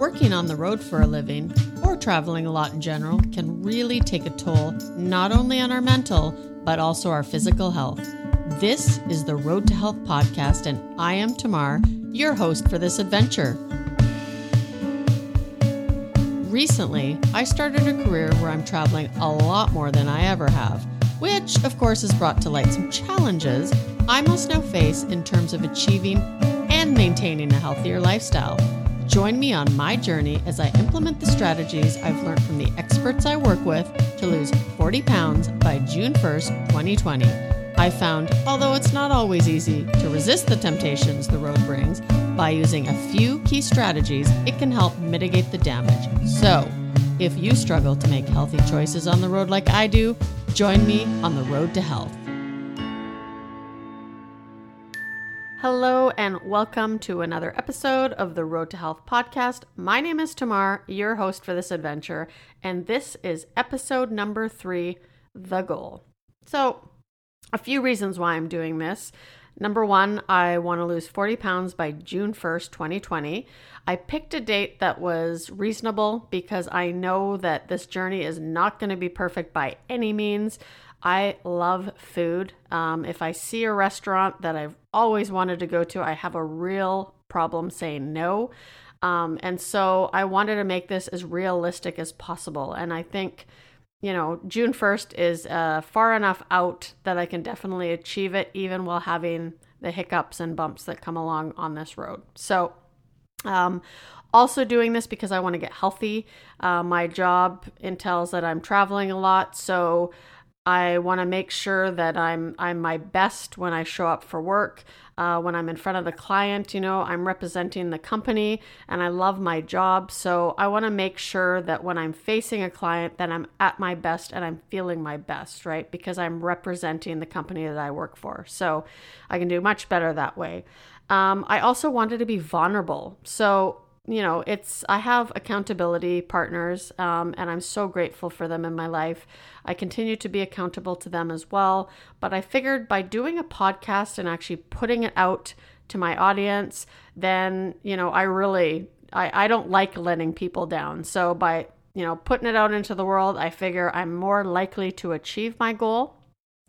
Working on the road for a living, or traveling a lot in general, can really take a toll not only on our mental, but also our physical health. This is the Road to Health podcast, and I am Tamar, your host for this adventure. Recently, I started a career where I'm traveling a lot more than I ever have, which, of course, has brought to light some challenges I must now face in terms of achieving and maintaining a healthier lifestyle. Join me on my journey as I implement the strategies I've learned from the experts I work with to lose 40 pounds by June 1st, 2020. I found, although it's not always easy to resist the temptations the road brings, by using a few key strategies, it can help mitigate the damage. So, if you struggle to make healthy choices on the road like I do, join me on the road to health. Hello, and welcome to another episode of the Road to Health podcast. My name is Tamar, your host for this adventure, and this is episode number three The Goal. So, a few reasons why I'm doing this. Number one, I want to lose 40 pounds by June 1st, 2020. I picked a date that was reasonable because I know that this journey is not going to be perfect by any means. I love food. Um, if I see a restaurant that I've always wanted to go to, I have a real problem saying no. Um, and so I wanted to make this as realistic as possible. And I think, you know, June 1st is uh, far enough out that I can definitely achieve it, even while having the hiccups and bumps that come along on this road. So, um, also doing this because I want to get healthy. Uh, my job entails that I'm traveling a lot. So, I want to make sure that I'm I'm my best when I show up for work. Uh, when I'm in front of the client, you know, I'm representing the company and I love my job. So I want to make sure that when I'm facing a client, that I'm at my best and I'm feeling my best, right? Because I'm representing the company that I work for. So I can do much better that way. Um, I also wanted to be vulnerable. So you know, it's, I have accountability partners, um, and I'm so grateful for them in my life. I continue to be accountable to them as well. But I figured by doing a podcast and actually putting it out to my audience, then, you know, I really, I, I don't like letting people down. So by, you know, putting it out into the world, I figure I'm more likely to achieve my goal.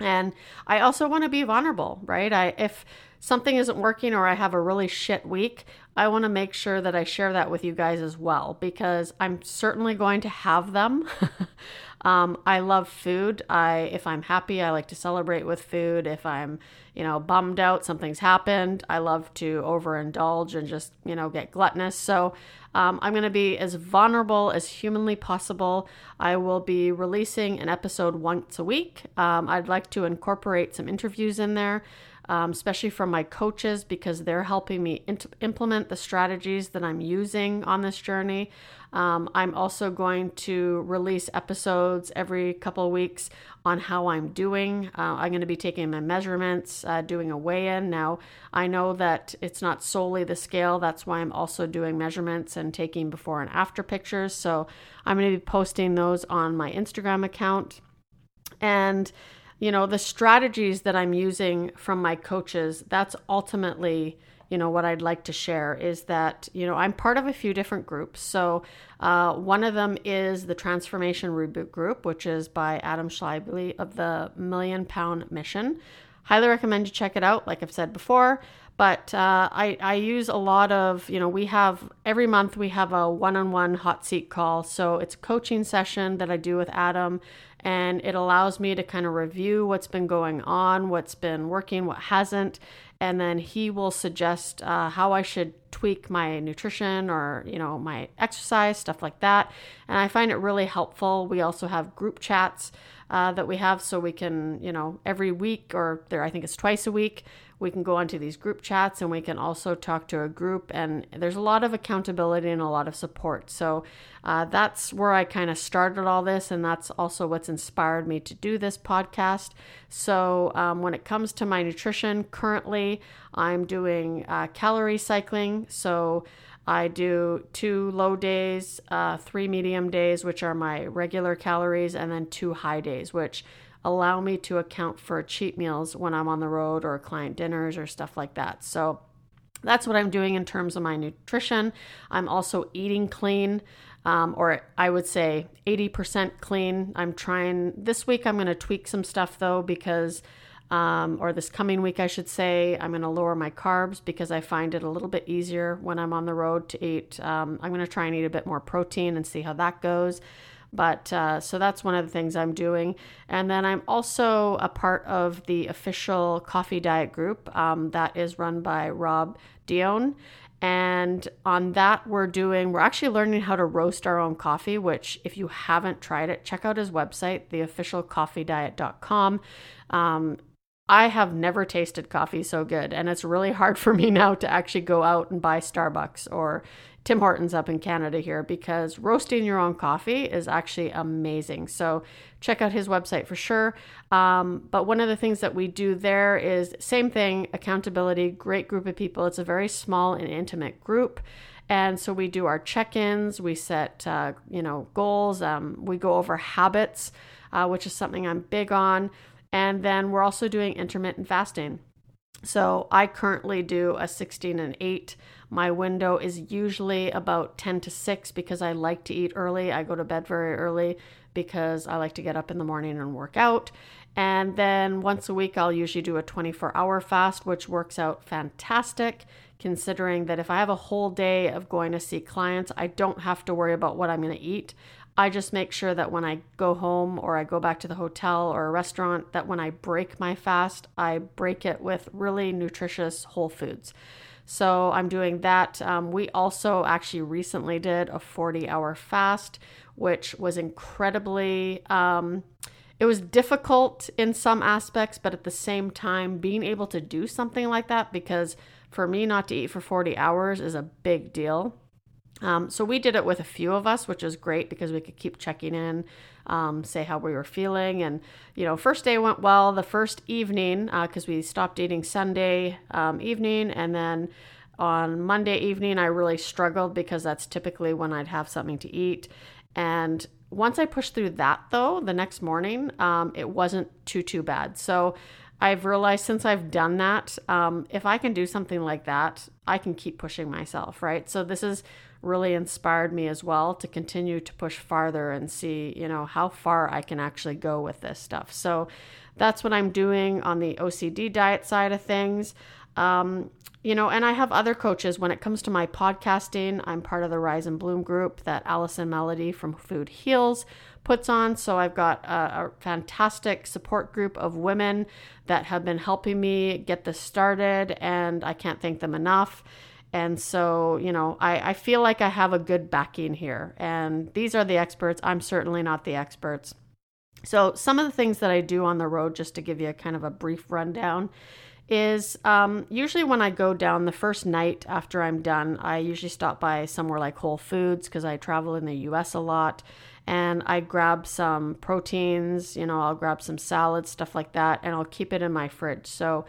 And I also want to be vulnerable, right? I, if, something isn't working or I have a really shit week, I want to make sure that I share that with you guys as well because I'm certainly going to have them. um, I love food. I if I'm happy, I like to celebrate with food. If I'm, you know, bummed out, something's happened, I love to overindulge and just, you know, get gluttonous. So um, I'm going to be as vulnerable as humanly possible. I will be releasing an episode once a week. Um, I'd like to incorporate some interviews in there um, especially from my coaches because they're helping me implement the strategies that I'm using on this journey. Um, I'm also going to release episodes every couple of weeks on how I'm doing. Uh, I'm going to be taking my measurements, uh, doing a weigh in. Now, I know that it's not solely the scale, that's why I'm also doing measurements and taking before and after pictures. So, I'm going to be posting those on my Instagram account. And you know, the strategies that I'm using from my coaches, that's ultimately, you know, what I'd like to share is that, you know, I'm part of a few different groups. So, uh, one of them is the Transformation Reboot Group, which is by Adam Schaeuble of the Million Pound Mission. Highly recommend you check it out, like I've said before. But uh, I, I use a lot of, you know, we have every month we have a one on one hot seat call. So it's a coaching session that I do with Adam and it allows me to kind of review what's been going on, what's been working, what hasn't, and then he will suggest uh, how I should tweak my nutrition or you know my exercise, stuff like that. And I find it really helpful. We also have group chats uh, that we have, so we can you know every week or there I think it's twice a week we can go onto these group chats and we can also talk to a group and there's a lot of accountability and a lot of support. So uh, that's where i kind of started all this and that's also what's inspired me to do this podcast. So um, when it comes to my nutrition currently i'm doing uh, calorie cycling. So I do two low days, uh, three medium days, which are my regular calories, and then two high days, which allow me to account for cheat meals when I'm on the road or client dinners or stuff like that. So that's what I'm doing in terms of my nutrition. I'm also eating clean, um, or I would say 80% clean. I'm trying this week, I'm going to tweak some stuff though, because, um, or this coming week, I should say, I'm going to lower my carbs because I find it a little bit easier when I'm on the road to eat. Um, I'm going to try and eat a bit more protein and see how that goes. But uh, so that's one of the things I'm doing. And then I'm also a part of the official coffee diet group um, that is run by Rob Dion. And on that, we're doing, we're actually learning how to roast our own coffee, which, if you haven't tried it, check out his website, theofficialcoffeediet.com. Um, I have never tasted coffee so good, and it's really hard for me now to actually go out and buy Starbucks or Tim Hortons up in Canada here because roasting your own coffee is actually amazing. So check out his website for sure. Um, but one of the things that we do there is same thing, accountability, great group of people. It's a very small and intimate group. And so we do our check-ins, we set, uh, you know, goals. Um, we go over habits, uh, which is something I'm big on. And then we're also doing intermittent fasting. So I currently do a 16 and 8. My window is usually about 10 to 6 because I like to eat early. I go to bed very early because I like to get up in the morning and work out. And then once a week, I'll usually do a 24 hour fast, which works out fantastic considering that if I have a whole day of going to see clients, I don't have to worry about what I'm going to eat. I just make sure that when I go home or I go back to the hotel or a restaurant, that when I break my fast, I break it with really nutritious whole foods. So I'm doing that. Um, we also actually recently did a 40 hour fast, which was incredibly. Um, it was difficult in some aspects, but at the same time, being able to do something like that, because for me, not to eat for 40 hours is a big deal. Um, so we did it with a few of us, which was great because we could keep checking in, um, say how we were feeling. And, you know, first day went well. The first evening, because uh, we stopped eating Sunday um, evening. And then on Monday evening, I really struggled because that's typically when I'd have something to eat. And once I pushed through that, though, the next morning, um, it wasn't too, too bad. So I've realized since I've done that, um, if I can do something like that, I can keep pushing myself, right? So this has really inspired me as well to continue to push farther and see, you know, how far I can actually go with this stuff. So that's what I'm doing on the OCD diet side of things. Um, you know, and I have other coaches when it comes to my podcasting. I'm part of the Rise and Bloom group that Allison Melody from Food Heals puts on. So I've got a, a, fantastic support group of women that have been helping me get this started, and I can't thank them enough. And so, you know, I, I feel like I have a good backing here. And these are the experts. I'm certainly not the experts. So, some of the things that I do on the road, just to give you a kind of a brief rundown, is um, usually when I go down the first night after I'm done, I usually stop by somewhere like Whole Foods because I travel in the US a lot and I grab some proteins, you know, I'll grab some salads, stuff like that, and I'll keep it in my fridge. So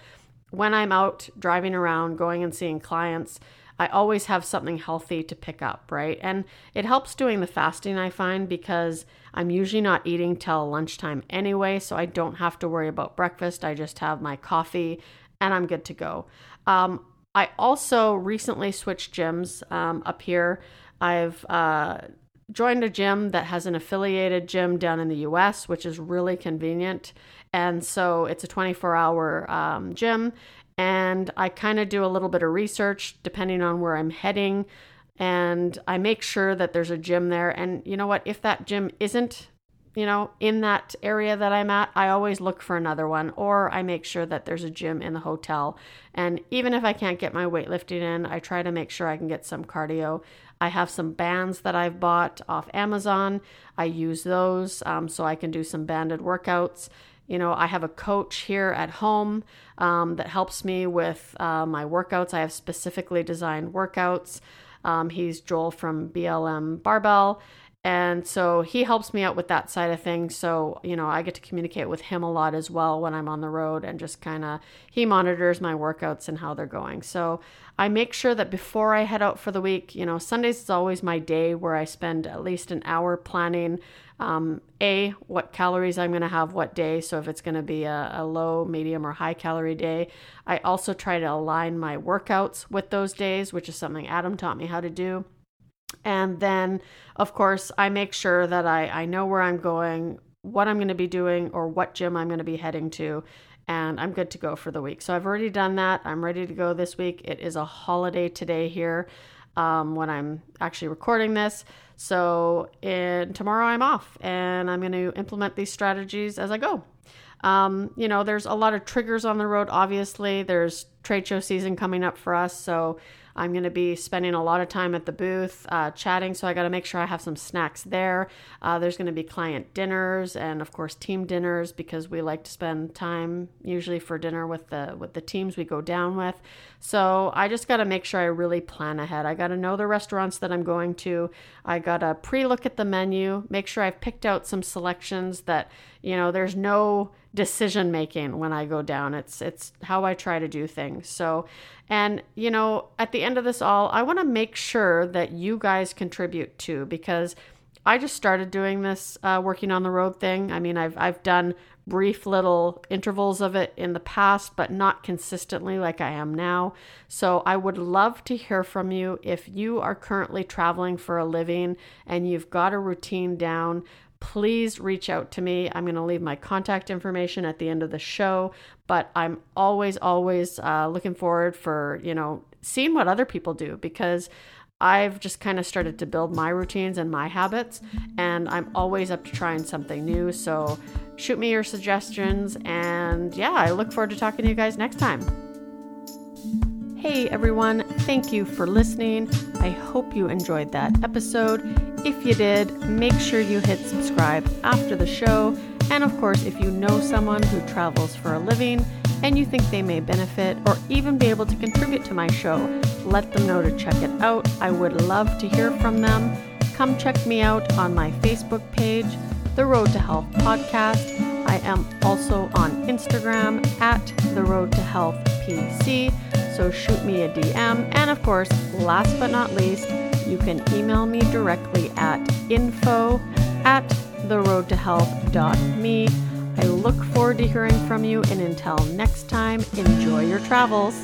when I'm out driving around, going and seeing clients, I always have something healthy to pick up, right? And it helps doing the fasting, I find, because I'm usually not eating till lunchtime anyway, so I don't have to worry about breakfast. I just have my coffee and I'm good to go. Um, I also recently switched gyms um, up here. I've uh, joined a gym that has an affiliated gym down in the US, which is really convenient. And so it's a 24 hour um, gym. And I kind of do a little bit of research depending on where I'm heading. And I make sure that there's a gym there. And you know what? If that gym isn't you know, in that area that I'm at, I always look for another one, or I make sure that there's a gym in the hotel. And even if I can't get my weightlifting in, I try to make sure I can get some cardio. I have some bands that I've bought off Amazon. I use those um, so I can do some banded workouts. You know, I have a coach here at home um, that helps me with uh, my workouts. I have specifically designed workouts. Um, he's Joel from BLM Barbell. And so he helps me out with that side of things. So, you know, I get to communicate with him a lot as well when I'm on the road and just kind of, he monitors my workouts and how they're going. So I make sure that before I head out for the week, you know, Sundays is always my day where I spend at least an hour planning um, A, what calories I'm going to have what day. So if it's going to be a, a low, medium, or high calorie day, I also try to align my workouts with those days, which is something Adam taught me how to do. And then, of course, I make sure that I, I know where I'm going, what I'm going to be doing, or what gym I'm going to be heading to. And I'm good to go for the week. So I've already done that. I'm ready to go this week. It is a holiday today here um, when I'm actually recording this. So in, tomorrow I'm off and I'm going to implement these strategies as I go. Um, you know, there's a lot of triggers on the road, obviously. There's trade show season coming up for us. So I'm going to be spending a lot of time at the booth uh, chatting, so I got to make sure I have some snacks there. Uh, there's going to be client dinners and, of course, team dinners because we like to spend time usually for dinner with the with the teams we go down with. So I just got to make sure I really plan ahead. I got to know the restaurants that I'm going to. I got to pre-look at the menu, make sure I've picked out some selections that you know there's no decision making when I go down. It's it's how I try to do things. So, and you know, at the end of this all, I want to make sure that you guys contribute too because I just started doing this uh, working on the road thing. I mean, I've I've done brief little intervals of it in the past, but not consistently like I am now. So I would love to hear from you if you are currently traveling for a living and you've got a routine down please reach out to me. I'm going to leave my contact information at the end of the show, but I'm always, always uh, looking forward for, you know, seeing what other people do because I've just kind of started to build my routines and my habits, and I'm always up to trying something new. So shoot me your suggestions, and yeah, I look forward to talking to you guys next time. Hey everyone, thank you for listening. I hope you enjoyed that episode. If you did, make sure you hit subscribe after the show. And of course, if you know someone who travels for a living and you think they may benefit or even be able to contribute to my show, let them know to check it out. I would love to hear from them. Come check me out on my Facebook page, The Road to Health Podcast. I am also on Instagram at The Road to Health PC so shoot me a DM. And of course, last but not least, you can email me directly at info at theroadtohealth.me. I look forward to hearing from you, and until next time, enjoy your travels.